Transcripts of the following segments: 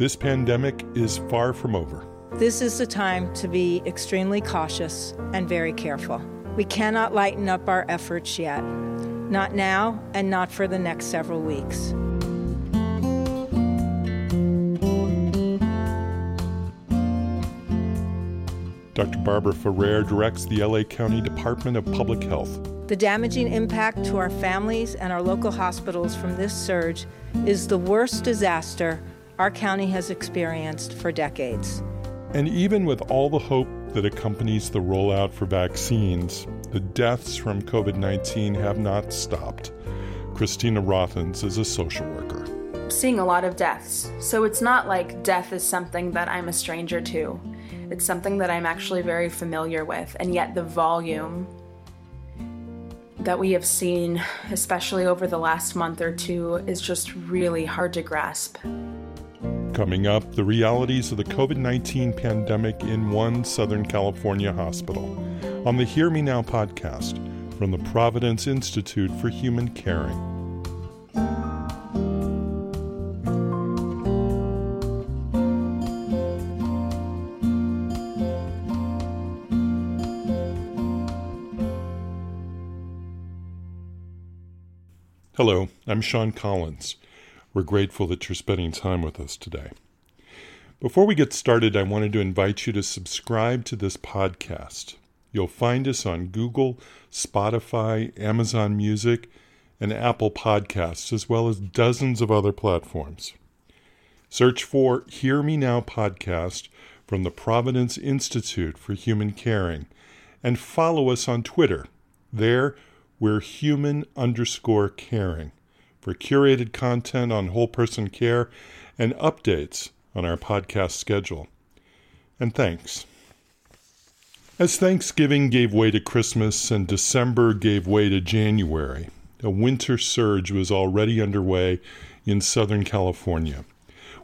This pandemic is far from over. This is the time to be extremely cautious and very careful. We cannot lighten up our efforts yet. Not now, and not for the next several weeks. Dr. Barbara Ferrer directs the LA County Department of Public Health. The damaging impact to our families and our local hospitals from this surge is the worst disaster our county has experienced for decades. And even with all the hope that accompanies the rollout for vaccines, the deaths from COVID 19 have not stopped. Christina Rothens is a social worker. Seeing a lot of deaths. So it's not like death is something that I'm a stranger to. It's something that I'm actually very familiar with, and yet the volume that we have seen, especially over the last month or two, is just really hard to grasp. Coming up, the realities of the COVID 19 pandemic in one Southern California hospital on the Hear Me Now podcast from the Providence Institute for Human Caring. Hello, I'm Sean Collins. We're grateful that you're spending time with us today. Before we get started, I wanted to invite you to subscribe to this podcast. You'll find us on Google, Spotify, Amazon Music, and Apple Podcasts, as well as dozens of other platforms. Search for Hear Me Now podcast from the Providence Institute for Human Caring and follow us on Twitter. There, we're human underscore caring for curated content on whole person care and updates on our podcast schedule. And thanks. As Thanksgiving gave way to Christmas and December gave way to January, a winter surge was already underway in Southern California,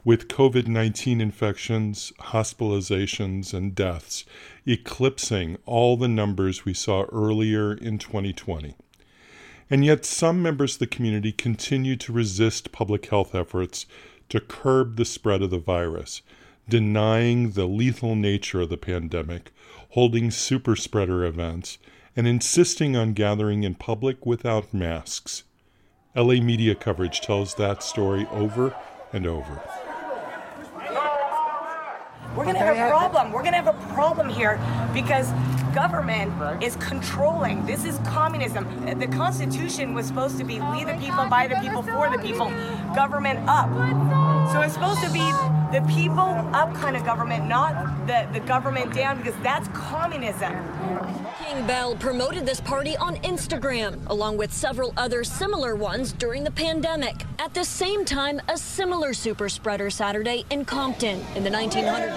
with COVID 19 infections, hospitalizations, and deaths eclipsing all the numbers we saw earlier in 2020. And yet, some members of the community continue to resist public health efforts to curb the spread of the virus, denying the lethal nature of the pandemic, holding super spreader events, and insisting on gathering in public without masks. LA media coverage tells that story over and over. We're going to have a problem. We're going to have a problem here because government is controlling. This is communism. The Constitution was supposed to be we the people, by the people, for the people, government up. So it's supposed to be the people up kind of government, not the, the government down, because that's communism. King Bell promoted this party on Instagram, along with several other similar ones during the pandemic. At the same time, a similar super spreader Saturday in Compton in the 1900s.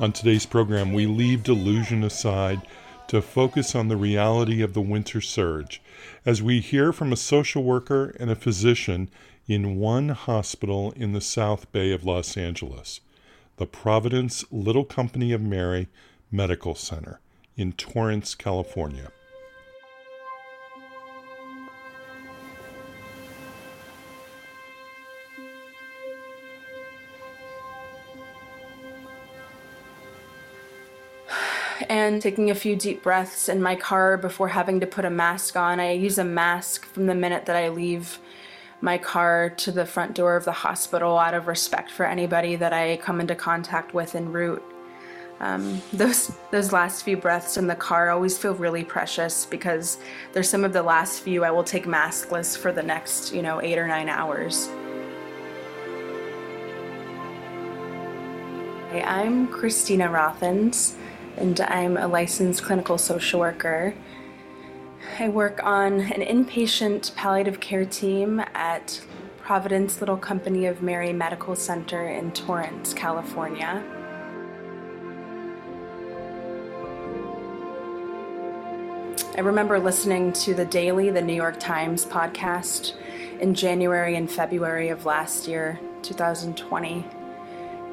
On today's program, we leave delusion aside to focus on the reality of the winter surge as we hear from a social worker and a physician in one hospital in the South Bay of Los Angeles, the Providence Little Company of Mary Medical Center in Torrance, California. And taking a few deep breaths in my car before having to put a mask on. I use a mask from the minute that I leave my car to the front door of the hospital out of respect for anybody that I come into contact with en route. Um, those those last few breaths in the car always feel really precious because they're some of the last few I will take maskless for the next you know eight or nine hours. Hey, I'm Christina Rothens and I'm a licensed clinical social worker. I work on an inpatient palliative care team at Providence Little Company of Mary Medical Center in Torrance, California. I remember listening to the Daily, the New York Times podcast in January and February of last year, 2020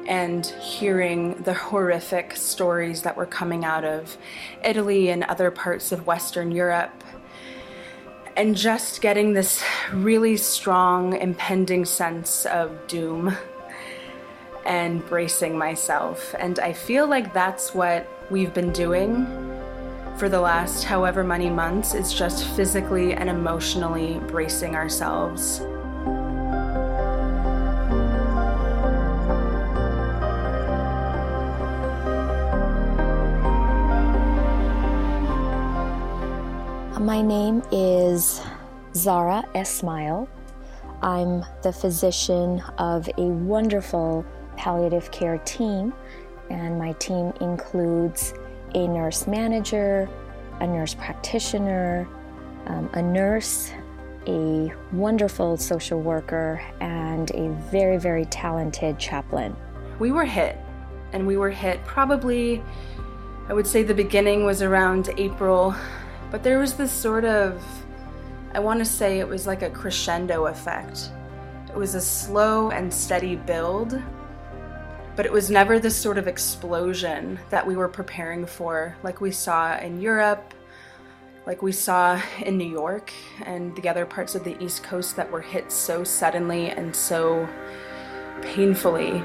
and hearing the horrific stories that were coming out of Italy and other parts of Western Europe. And just getting this really strong, impending sense of doom and bracing myself. And I feel like that's what we've been doing for the last however many months is just physically and emotionally bracing ourselves. My name is Zara Esmail. I'm the physician of a wonderful palliative care team, and my team includes a nurse manager, a nurse practitioner, um, a nurse, a wonderful social worker, and a very, very talented chaplain. We were hit, and we were hit probably, I would say the beginning was around April, but there was this sort of, I want to say it was like a crescendo effect. It was a slow and steady build but it was never this sort of explosion that we were preparing for, like we saw in Europe, like we saw in New York, and the other parts of the East Coast that were hit so suddenly and so painfully.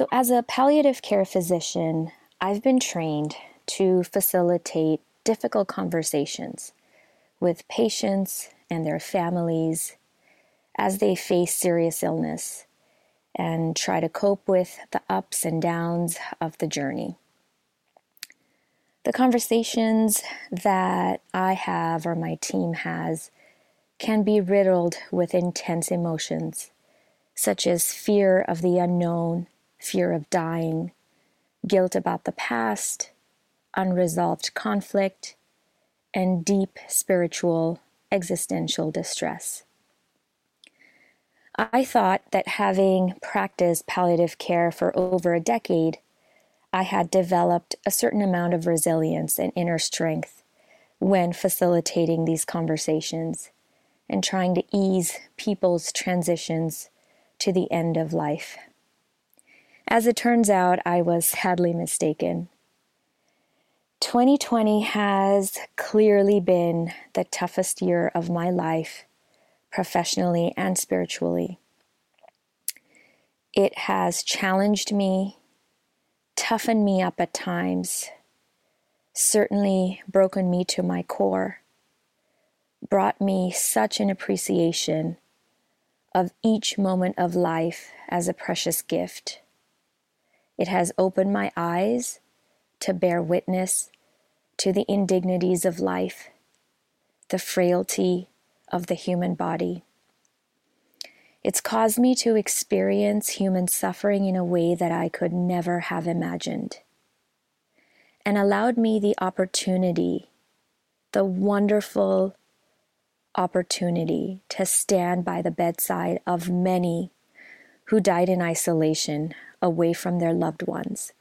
So, as a palliative care physician, I've been trained to facilitate difficult conversations with patients and their families as they face serious illness and try to cope with the ups and downs of the journey. The conversations that I have or my team has can be riddled with intense emotions, such as fear of the unknown fear of dying, guilt about the past, unresolved conflict, and deep spiritual existential distress. I thought that having practiced palliative care for over a decade, I had developed a certain amount of resilience and inner strength when facilitating these conversations and trying to ease people's transitions to the end of life. As it turns out, I was sadly mistaken. 2020 has clearly been the toughest year of my life, professionally and spiritually. It has challenged me, toughened me up at times, certainly broken me to my core, brought me such an appreciation of each moment of life as a precious gift. It has opened my eyes to bear witness to the indignities of life, the frailty of the human body. It's caused me to experience human suffering in a way that I could never have imagined, and allowed me the opportunity, the wonderful opportunity to stand by the bedside of many who died in isolation away from their loved ones.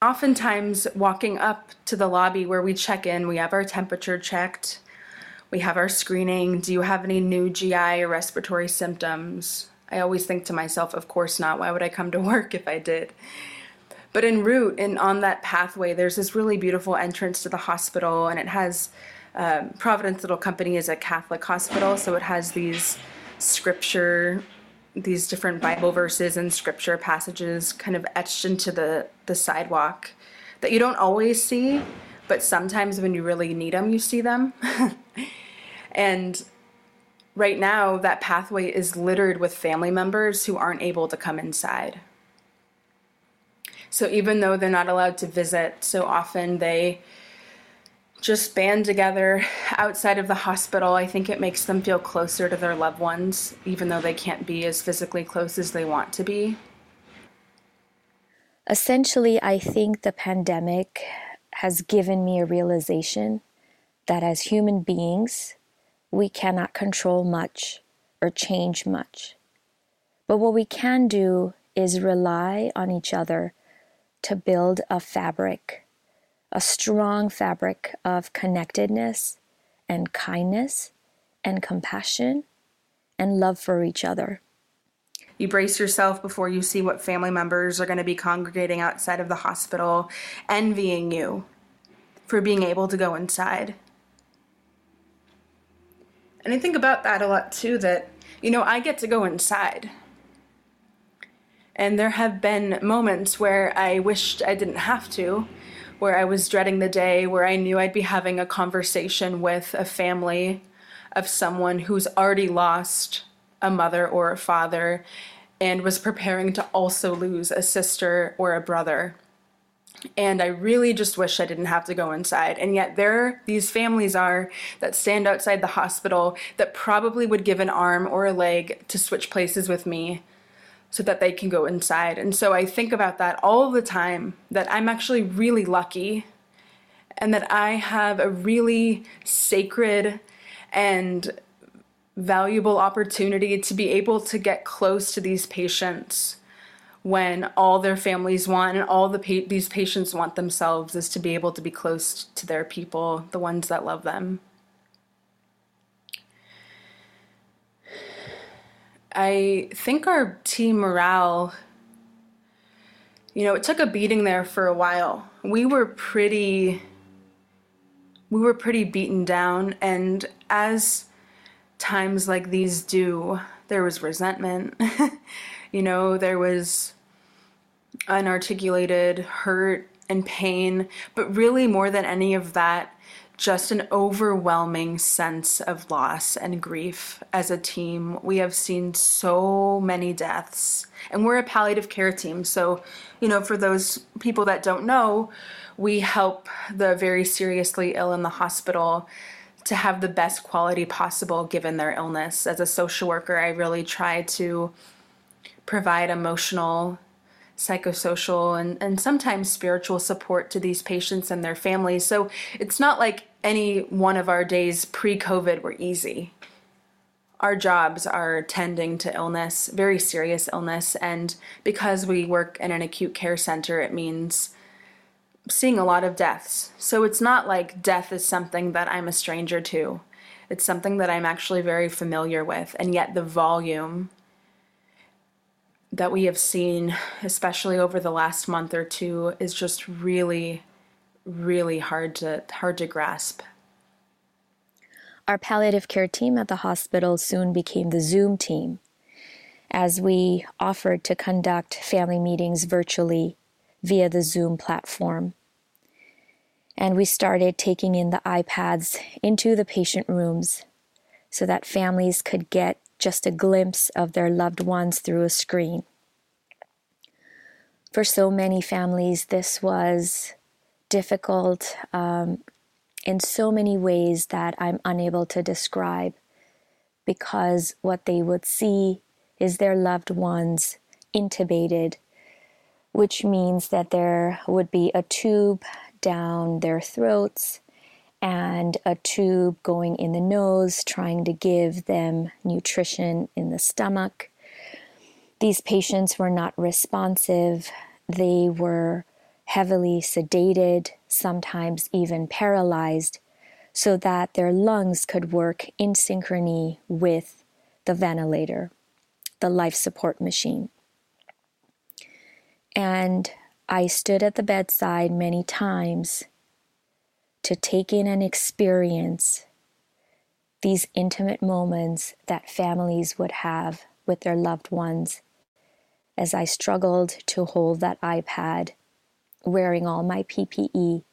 Oftentimes, walking up to the lobby where we check in, we have our temperature checked, we have our screening. Do you have any new GI or respiratory symptoms? I always think to myself, of course not. Why would I come to work if I did? But en route and on that pathway, there's this really beautiful entrance to the hospital, and it has um, Providence Little Company is a Catholic hospital, so it has these scripture these different Bible verses and scripture passages kind of etched into the, the sidewalk that you don't always see, but sometimes when you really need them, you see them. and right now, that pathway is littered with family members who aren't able to come inside. So even though they're not allowed to visit, so often they just band together outside of the hospital. I think it makes them feel closer to their loved ones, even though they can't be as physically close as they want to be. Essentially, I think the pandemic has given me a realization that as human beings, we cannot control much or change much. But what we can do is rely on each other to build a fabric, a strong fabric of connectedness and kindness and compassion and love for each other. You brace yourself before you see what family members are going to be congregating outside of the hospital, envying you for being able to go inside. And I think about that a lot too that, you know, I get to go inside. And there have been moments where I wished I didn't have to, where I was dreading the day where I knew I'd be having a conversation with a family of someone who's already lost a mother or a father and was preparing to also lose a sister or a brother. And I really just wish I didn't have to go inside. And yet, there these families are that stand outside the hospital that probably would give an arm or a leg to switch places with me so that they can go inside. And so I think about that all the time that I'm actually really lucky and that I have a really sacred and valuable opportunity to be able to get close to these patients when all their families want and all the pa- these patients want themselves is to be able to be close to their people, the ones that love them. I think our team morale you know, it took a beating there for a while. We were pretty we were pretty beaten down and as times like these do, there was resentment. you know, there was unarticulated hurt and pain, but really more than any of that, just an overwhelming sense of loss and grief as a team. We have seen so many deaths, and we're a palliative care team. So, you know, for those people that don't know, we help the very seriously ill in the hospital to have the best quality possible given their illness. As a social worker, I really try to provide emotional, psychosocial, and, and sometimes spiritual support to these patients and their families. So it's not like any one of our days pre COVID were easy. Our jobs are tending to illness, very serious illness, and because we work in an acute care center, it means seeing a lot of deaths. So it's not like death is something that I'm a stranger to. It's something that I'm actually very familiar with, and yet the volume that we have seen, especially over the last month or two, is just really, really hard to hard to grasp. Our palliative care team at the hospital soon became the Zoom team, as we offered to conduct family meetings virtually via the Zoom platform. And we started taking in the iPads into the patient rooms so that families could get just a glimpse of their loved ones through a screen. For so many families, this was difficult um, in so many ways that I'm unable to describe because what they would see is their loved ones intubated, which means that there would be a tube down their throats and a tube going in the nose, trying to give them nutrition in the stomach. These patients were not responsive. They were heavily sedated, sometimes even paralyzed, so that their lungs could work in synchrony with the ventilator, the life support machine. And I stood at the bedside many times to take in and experience these intimate moments that families would have with their loved ones as I struggled to hold that iPad, wearing all my PPE,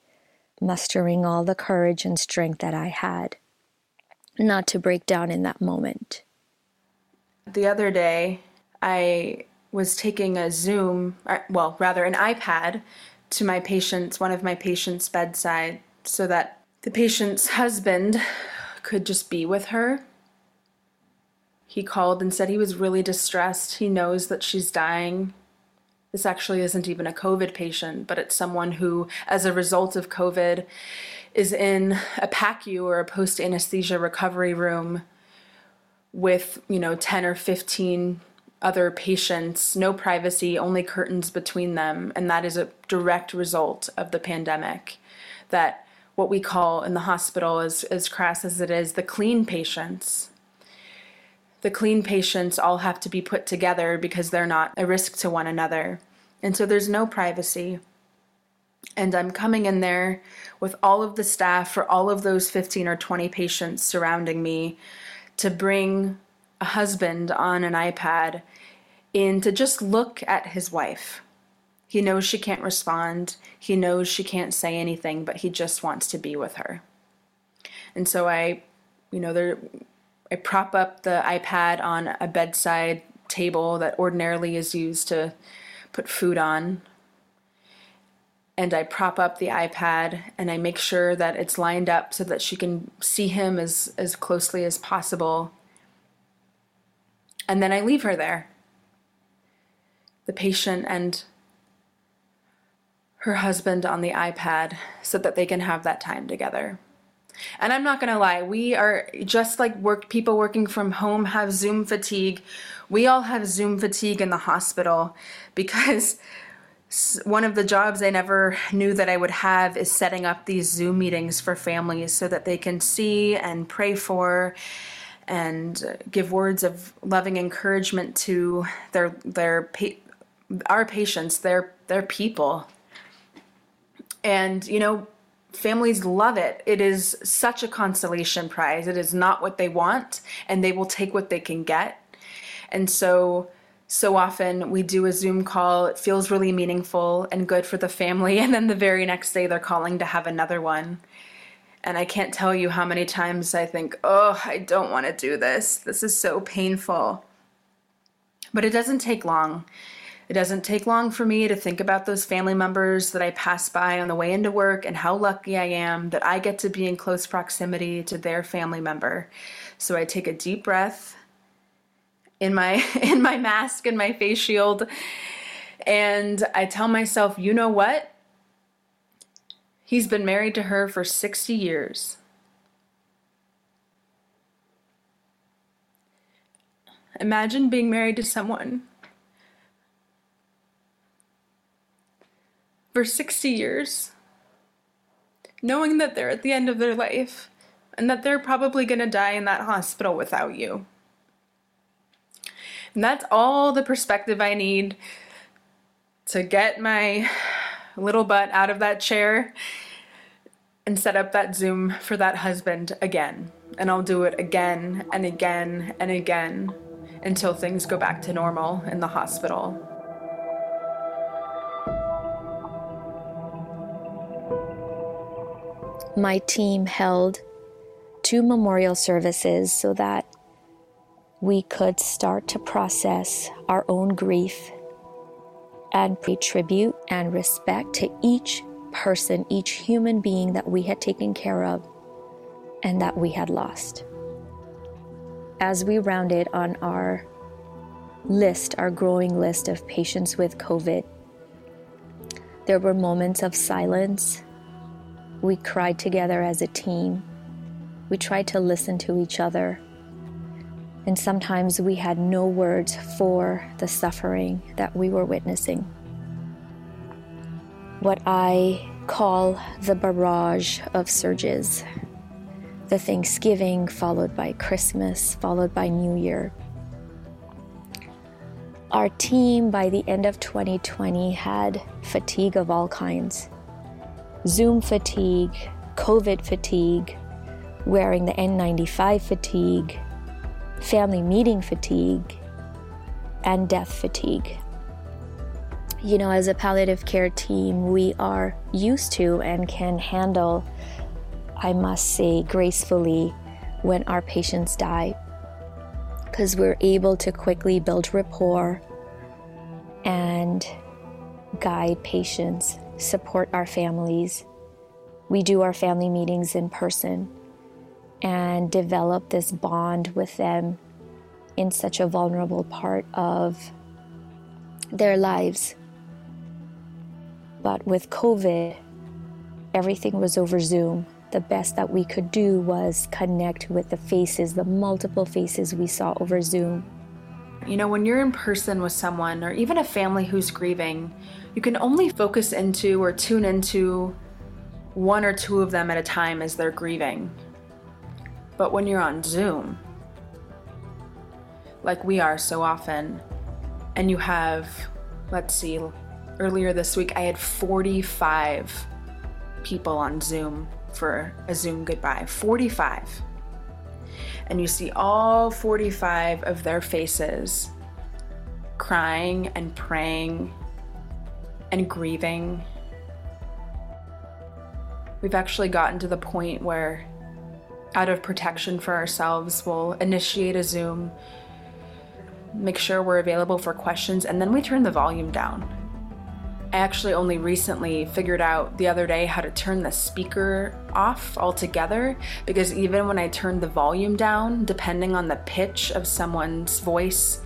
mustering all the courage and strength that I had, not to break down in that moment. The other day, I was taking a Zoom, or, well, rather an iPad, to my patient's, one of my patient's bedside, so that the patient's husband could just be with her. He called and said he was really distressed. He knows that she's dying. This actually isn't even a COVID patient, but it's someone who, as a result of COVID, is in a PACU or a post anesthesia recovery room with, you know, 10 or 15 other patients, no privacy, only curtains between them. And that is a direct result of the pandemic. That what we call in the hospital, as, as crass as it is, the clean patients. The clean patients all have to be put together because they're not a risk to one another. And so there's no privacy. And I'm coming in there with all of the staff for all of those 15 or 20 patients surrounding me to bring a husband on an iPad in to just look at his wife. He knows she can't respond. He knows she can't say anything, but he just wants to be with her. And so I, you know, there, I prop up the iPad on a bedside table that ordinarily is used to put food on. And I prop up the iPad and I make sure that it's lined up so that she can see him as, as closely as possible. And then I leave her there. The patient and her husband on the iPad so that they can have that time together. And I'm not going to lie, we are just like work people working from home have Zoom fatigue. We all have Zoom fatigue in the hospital because one of the jobs I never knew that I would have is setting up these Zoom meetings for families so that they can see and pray for and uh, give words of loving encouragement to their their our patients, their their people. And you know, families love it. It is such a consolation prize. It is not what they want, and they will take what they can get. And so, so often we do a Zoom call. It feels really meaningful and good for the family. And then the very next day, they're calling to have another one. And I can't tell you how many times I think, oh, I don't want to do this. This is so painful. But it doesn't take long. It doesn't take long for me to think about those family members that I pass by on the way into work and how lucky I am that I get to be in close proximity to their family member. So I take a deep breath in my in my mask and my face shield and I tell myself, "You know what? He's been married to her for 60 years." Imagine being married to someone for 60 years, knowing that they're at the end of their life and that they're probably going to die in that hospital without you. And that's all the perspective I need to get my little butt out of that chair and set up that Zoom for that husband again. And I'll do it again and again and again until things go back to normal in the hospital. My team held two memorial services so that we could start to process our own grief and pay tribute and respect to each person, each human being that we had taken care of and that we had lost. As we rounded on our list, our growing list of patients with COVID, there were moments of silence we cried together as a team. We tried to listen to each other. And sometimes we had no words for the suffering that we were witnessing. What I call the barrage of surges the Thanksgiving, followed by Christmas, followed by New Year. Our team by the end of 2020 had fatigue of all kinds. Zoom fatigue, COVID fatigue, wearing the N95 fatigue, family meeting fatigue, and death fatigue. You know, as a palliative care team, we are used to and can handle, I must say, gracefully when our patients die because we're able to quickly build rapport and guide patients support our families. We do our family meetings in person and develop this bond with them in such a vulnerable part of their lives. But with COVID, everything was over Zoom. the best that we could do was connect with the faces, the multiple faces we saw over Zoom. You know, when you're in person with someone or even a family who's grieving, you can only focus into or tune into one or two of them at a time as they're grieving. But when you're on Zoom, like we are so often, and you have, let's see, earlier this week I had 45 people on Zoom for a Zoom goodbye. 45. And you see all 45 of their faces crying and praying and grieving. We've actually gotten to the point where, out of protection for ourselves, we'll initiate a Zoom, make sure we're available for questions, and then we turn the volume down I actually only recently figured out the other day how to turn the speaker off altogether because even when I turned the volume down, depending on the pitch of someone's voice,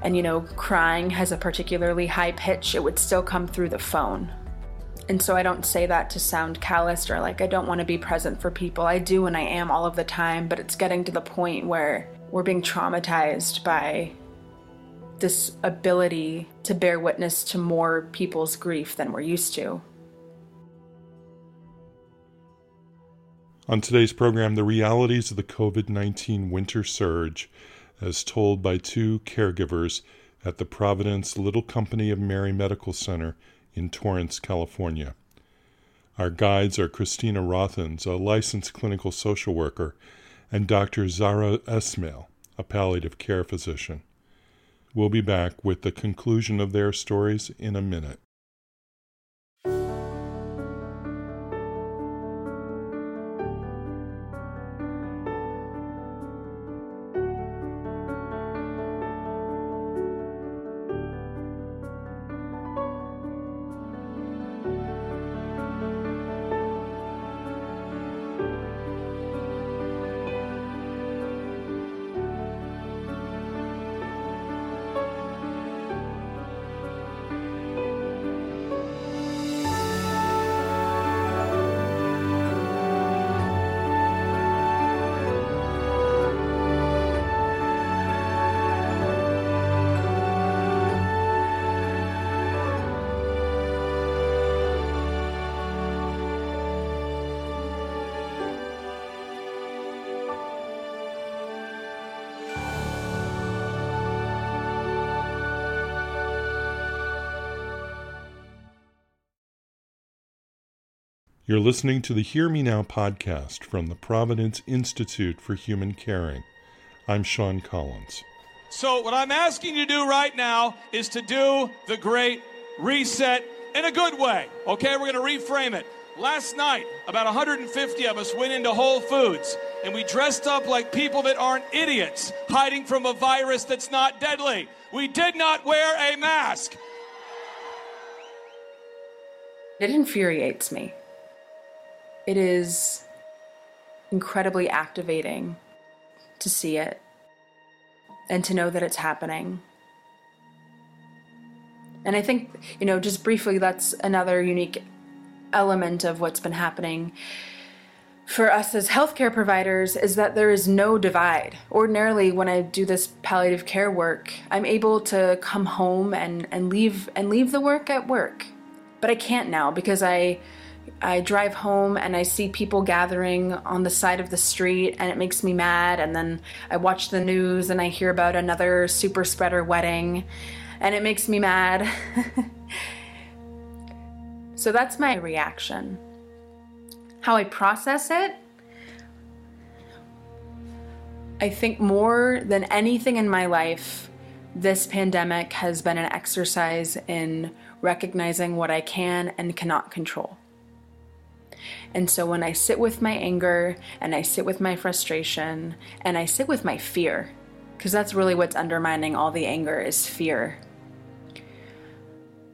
and you know, crying has a particularly high pitch, it would still come through the phone. And so I don't say that to sound calloused or like I don't want to be present for people. I do and I am all of the time, but it's getting to the point where we're being traumatized by this ability to bear witness to more people's grief than we're used to. On today's program, the realities of the COVID 19 winter surge, as told by two caregivers at the Providence Little Company of Mary Medical Center in Torrance, California. Our guides are Christina Rothens, a licensed clinical social worker, and Dr. Zara Esmail, a palliative care physician. We'll be back with the conclusion of their stories in a minute. You're listening to the Hear Me Now podcast from the Providence Institute for Human Caring. I'm Sean Collins. So, what I'm asking you to do right now is to do the great reset in a good way. Okay, we're going to reframe it. Last night, about 150 of us went into Whole Foods and we dressed up like people that aren't idiots hiding from a virus that's not deadly. We did not wear a mask. It infuriates me it is incredibly activating to see it and to know that it's happening. And I think, you know, just briefly, that's another unique element of what's been happening for us as healthcare providers is that there is no divide. Ordinarily, when I do this palliative care work, I'm able to come home and, and leave and leave the work at work. But I can't now because I I drive home and I see people gathering on the side of the street and it makes me mad. And then I watch the news and I hear about another super spreader wedding and it makes me mad. so that's my reaction. How I process it, I think more than anything in my life, this pandemic has been an exercise in recognizing what I can and cannot control. And so when I sit with my anger and I sit with my frustration and I sit with my fear, because that's really what's undermining all the anger is fear.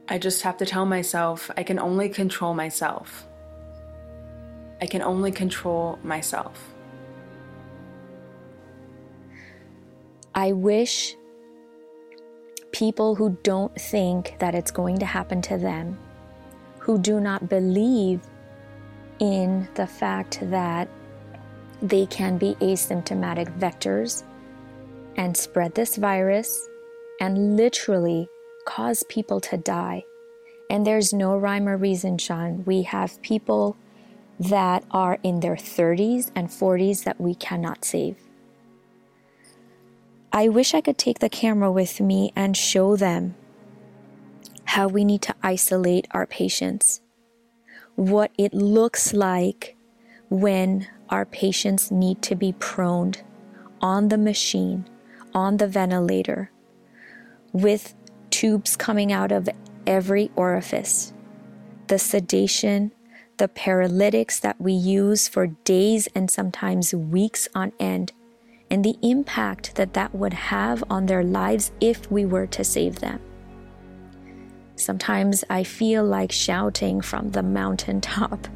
I just have to tell myself I can only control myself. I can only control myself. I wish people who don't think that it's going to happen to them, who do not believe in the fact that they can be asymptomatic vectors and spread this virus and literally cause people to die. And there's no rhyme or reason, Sean. We have people that are in their 30s and 40s that we cannot save. I wish I could take the camera with me and show them how we need to isolate our patients, what it looks like when our patients need to be proned on the machine, on the ventilator, with tubes coming out of every orifice, the sedation, the paralytics that we use for days and sometimes weeks on end, and the impact that that would have on their lives if we were to save them. Sometimes I feel like shouting from the mountaintop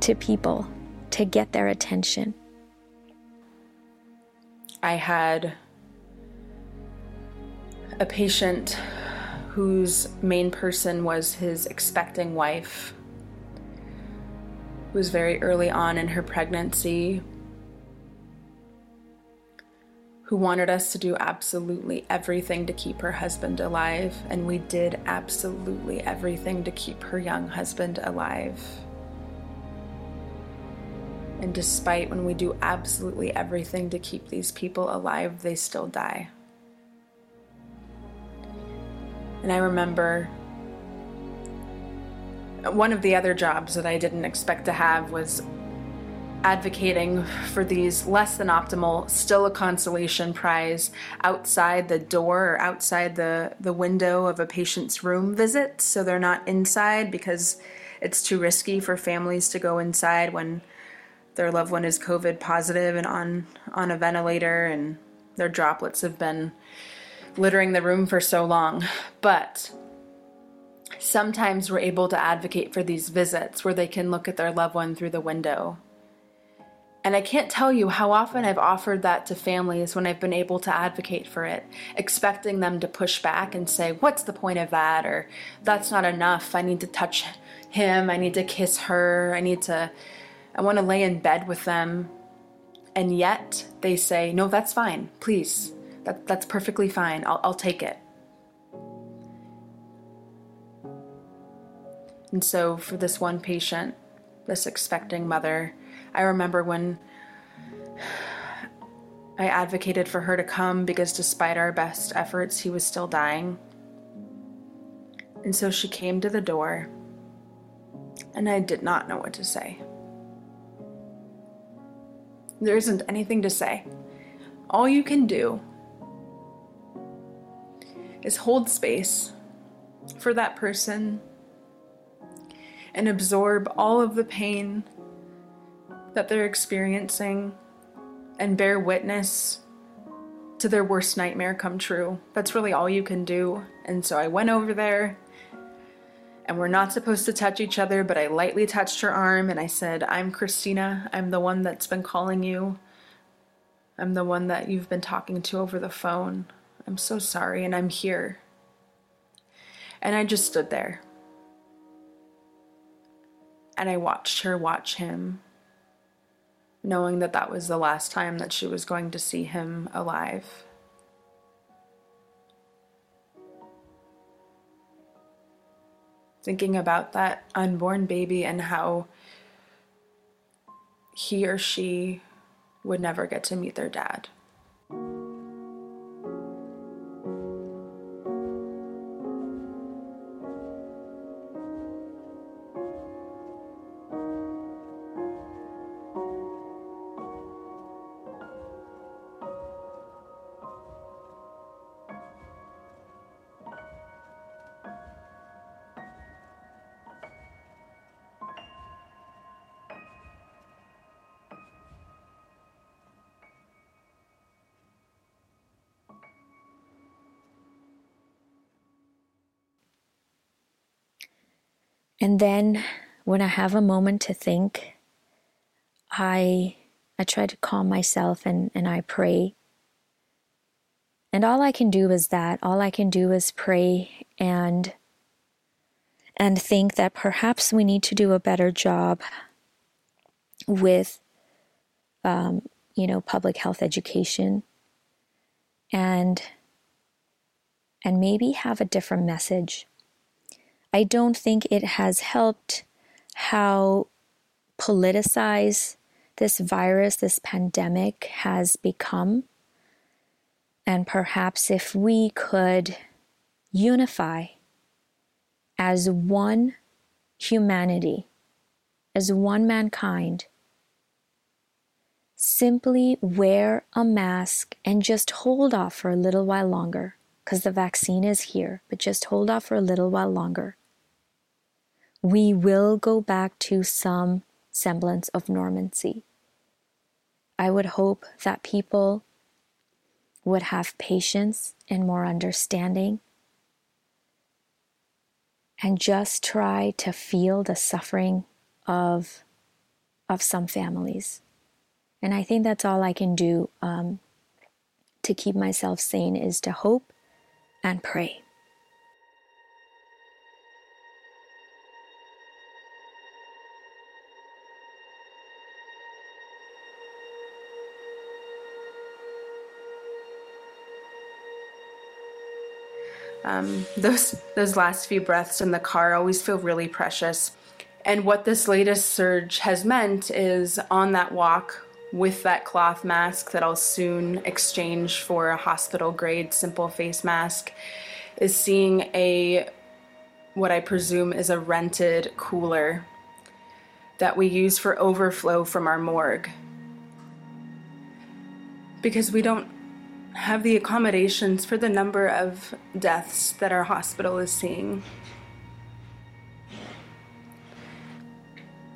to people to get their attention. I had a patient whose main person was his expecting wife, who was very early on in her pregnancy, who wanted us to do absolutely everything to keep her husband alive, and we did absolutely everything to keep her young husband alive. And despite when we do absolutely everything to keep these people alive, they still die. And I remember one of the other jobs that I didn't expect to have was advocating for these less than optimal, still a consolation prize outside the door or outside the, the window of a patient's room visit. So they're not inside because it's too risky for families to go inside when their loved one is COVID positive and on, on a ventilator and their droplets have been littering the room for so long. But sometimes we're able to advocate for these visits where they can look at their loved one through the window and I can't tell you how often I've offered that to families when I've been able to advocate for it, expecting them to push back and say, What's the point of that? Or that's not enough. I need to touch him. I need to kiss her. I need to, I want to lay in bed with them. And yet they say, No, that's fine. Please. That, that's perfectly fine. I'll, I'll take it. And so for this one patient, this expecting mother, I remember when I advocated for her to come because despite our best efforts, he was still dying. And so she came to the door, and I did not know what to say. There isn't anything to say. All you can do is hold space for that person and absorb all of the pain that they're experiencing and bear witness to their worst nightmare come true. That's really all you can do. And so I went over there, and we're not supposed to touch each other, but I lightly touched her arm and I said, I'm Christina. I'm the one that's been calling you. I'm the one that you've been talking to over the phone. I'm so sorry, and I'm here. And I just stood there. And I watched her watch him knowing that that was the last time that she was going to see him alive. Thinking about that unborn baby and how he or she would never get to meet their dad. And then when I have a moment to think, I I try to calm myself and, and I pray. And all I can do is that. All I can do is pray and and think that perhaps we need to do a better job with, um, you know, public health education and and maybe have a different message. I don't think it has helped how politicized this virus, this pandemic has become. And perhaps if we could unify as one humanity, as one mankind, simply wear a mask and just hold off for a little while longer because the vaccine is here, but just hold off for a little while longer. We will go back to some semblance of normancy. I would hope that people would have patience and more understanding and just try to feel the suffering of of some families and i think that's all i can do um, to keep myself sane is to hope and pray Um, those those last few breaths in the car always feel really precious. And what this latest surge has meant is on that walk with that cloth mask that I'll soon exchange for a hospital grade simple face mask is seeing a what I presume is a rented cooler that we use for overflow from our morgue. Because we don't have the accommodations for the number of deaths that our hospital is seeing.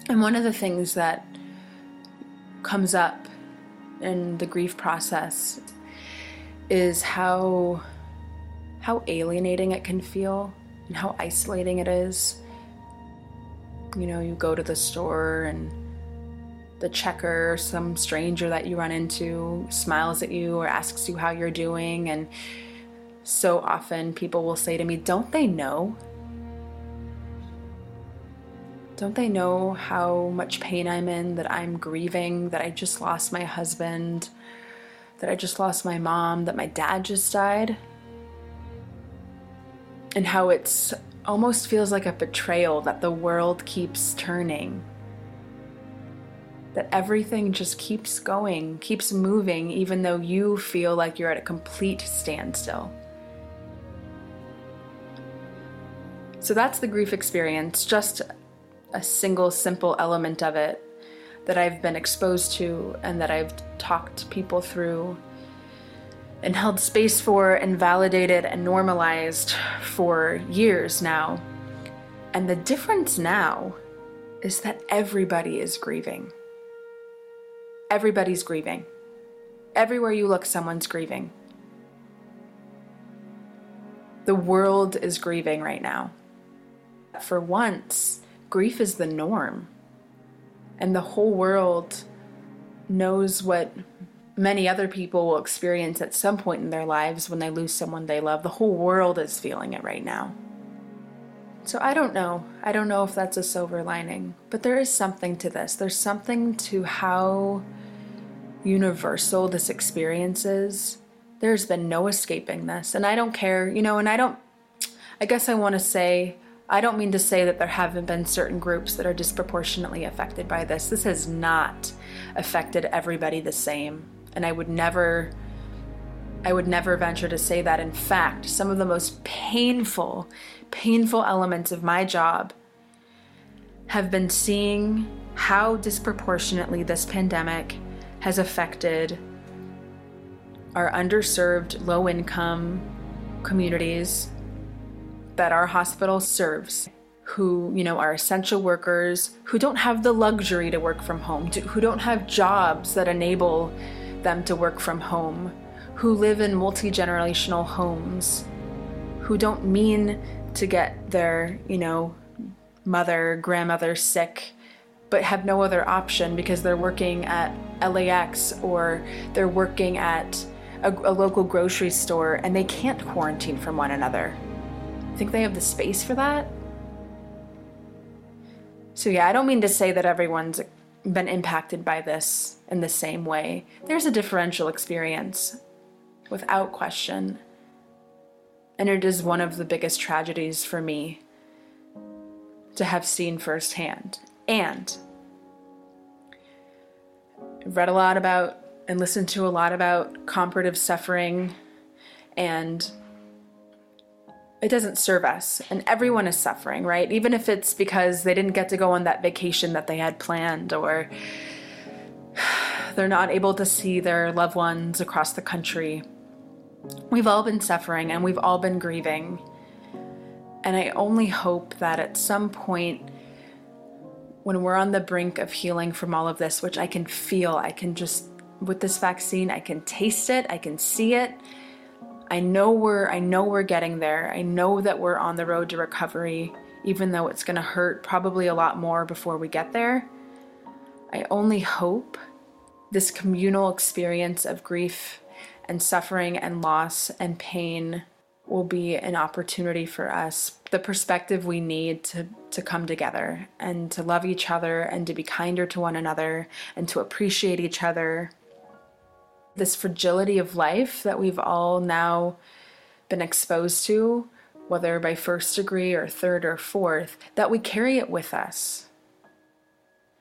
And one of the things that comes up in the grief process is how how alienating it can feel and how isolating it is. You know, you go to the store and the checker, some stranger that you run into, smiles at you or asks you how you're doing. And so often people will say to me, Don't they know? Don't they know how much pain I'm in, that I'm grieving, that I just lost my husband, that I just lost my mom, that my dad just died? And how it's almost feels like a betrayal that the world keeps turning that everything just keeps going, keeps moving, even though you feel like you're at a complete standstill. So that's the grief experience, just a single simple element of it that I've been exposed to and that I've talked people through and held space for and validated and normalized for years now. And the difference now is that everybody is grieving. Everybody's grieving. Everywhere you look, someone's grieving. The world is grieving right now. For once, grief is the norm. And the whole world knows what many other people will experience at some point in their lives when they lose someone they love. The whole world is feeling it right now. So I don't know. I don't know if that's a silver lining, but there is something to this. There's something to how universal this experience is, there's been no escaping this. And I don't care, you know, and I don't, I guess I want to say, I don't mean to say that there haven't been certain groups that are disproportionately affected by this. This has not affected everybody the same. And I would never, I would never venture to say that. In fact, some of the most painful, painful elements of my job have been seeing how disproportionately this pandemic has affected our underserved, low income communities that our hospital serves who you know are essential workers who don't have the luxury to work from home who don't have jobs that enable them to work from home who live in multi-generational homes who don't mean to get their you know mother grandmother sick but have no other option because they're working at LAX or they're working at a, a, local grocery store and they can't quarantine from one another. Think they have the space for that? So, yeah, I don't mean to say that everyone's been impacted by this in the same way. There's a differential experience, without question. And it is one of the biggest tragedies for me to have seen firsthand. And I've read a lot about and listened to a lot about comparative suffering, and it doesn't serve us. And everyone is suffering, right? Even if it's because they didn't get to go on that vacation that they had planned, or they're not able to see their loved ones across the country. We've all been suffering and we've all been grieving. And I only hope that at some point, when we're on the brink of healing from all of this, which I can feel, I can just, with this vaccine, I can taste it, I can see it. I know we're I know we're getting there. I know that we're on the road to recovery, even though it's going to hurt probably a lot more before we get there. I only hope this communal experience of grief and suffering and loss and pain will be an opportunity for us, the perspective we need to, to come together and to love each other and to be kinder to one another and to appreciate each other. This fragility of life that we've all now been exposed to, whether by first degree or third or fourth, that we carry it with us.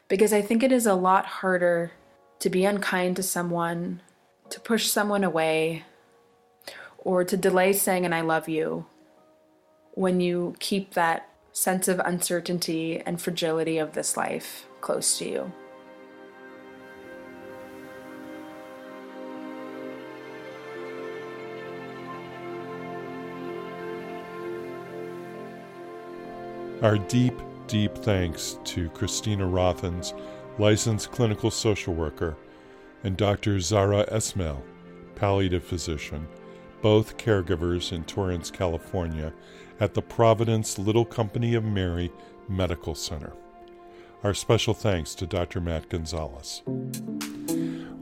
Because I think it is a lot harder to be unkind to someone, to push someone away, or to delay saying, and I love you, when you keep that sense of uncertainty and fragility of this life close to you. Our deep, deep thanks to Christina Rothens, licensed clinical social worker, and Dr. Zara Esmail, palliative physician both caregivers in Torrance, California, at the Providence Little Company of Mary Medical Center. Our special thanks to Dr. Matt Gonzalez.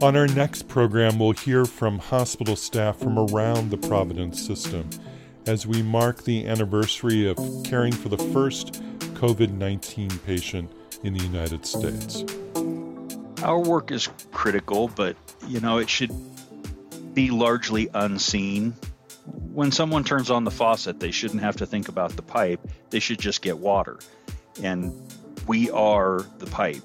On our next program, we'll hear from hospital staff from around the Providence system as we mark the anniversary of caring for the first COVID 19 patient in the United States. Our work is critical, but you know, it should be largely unseen. When someone turns on the faucet, they shouldn't have to think about the pipe. They should just get water. And we are the pipe.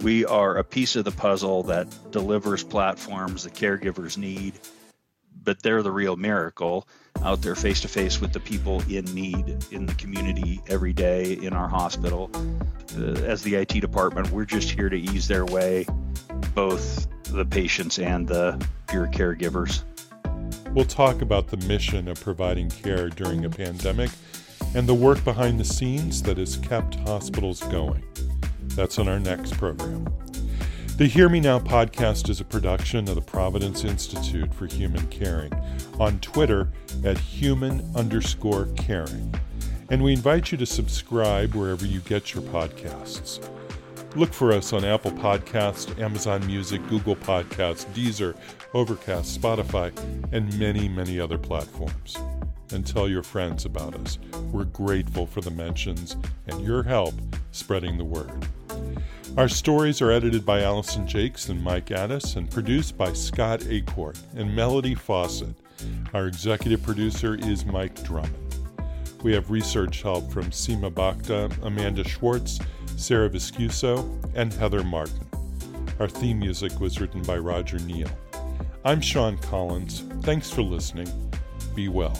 We are a piece of the puzzle that delivers platforms the caregivers need, but they're the real miracle out there face to face with the people in need in the community every day in our hospital. Uh, as the IT department, we're just here to ease their way, both the patients and the peer caregivers. We'll talk about the mission of providing care during a pandemic and the work behind the scenes that has kept hospitals going. That's on our next program. The Hear Me Now podcast is a production of the Providence Institute for Human Caring on Twitter at human underscore caring. And we invite you to subscribe wherever you get your podcasts. Look for us on Apple Podcast, Amazon Music, Google Podcasts, Deezer, Overcast, Spotify, and many, many other platforms. And tell your friends about us. We're grateful for the mentions and your help spreading the word. Our stories are edited by Allison Jakes and Mike Addis and produced by Scott Acorn and Melody Fawcett. Our executive producer is Mike Drummond. We have research help from Seema Bhakta, Amanda Schwartz, Sarah Viscuso, and Heather Martin. Our theme music was written by Roger Neal. I'm Sean Collins. Thanks for listening. Be well.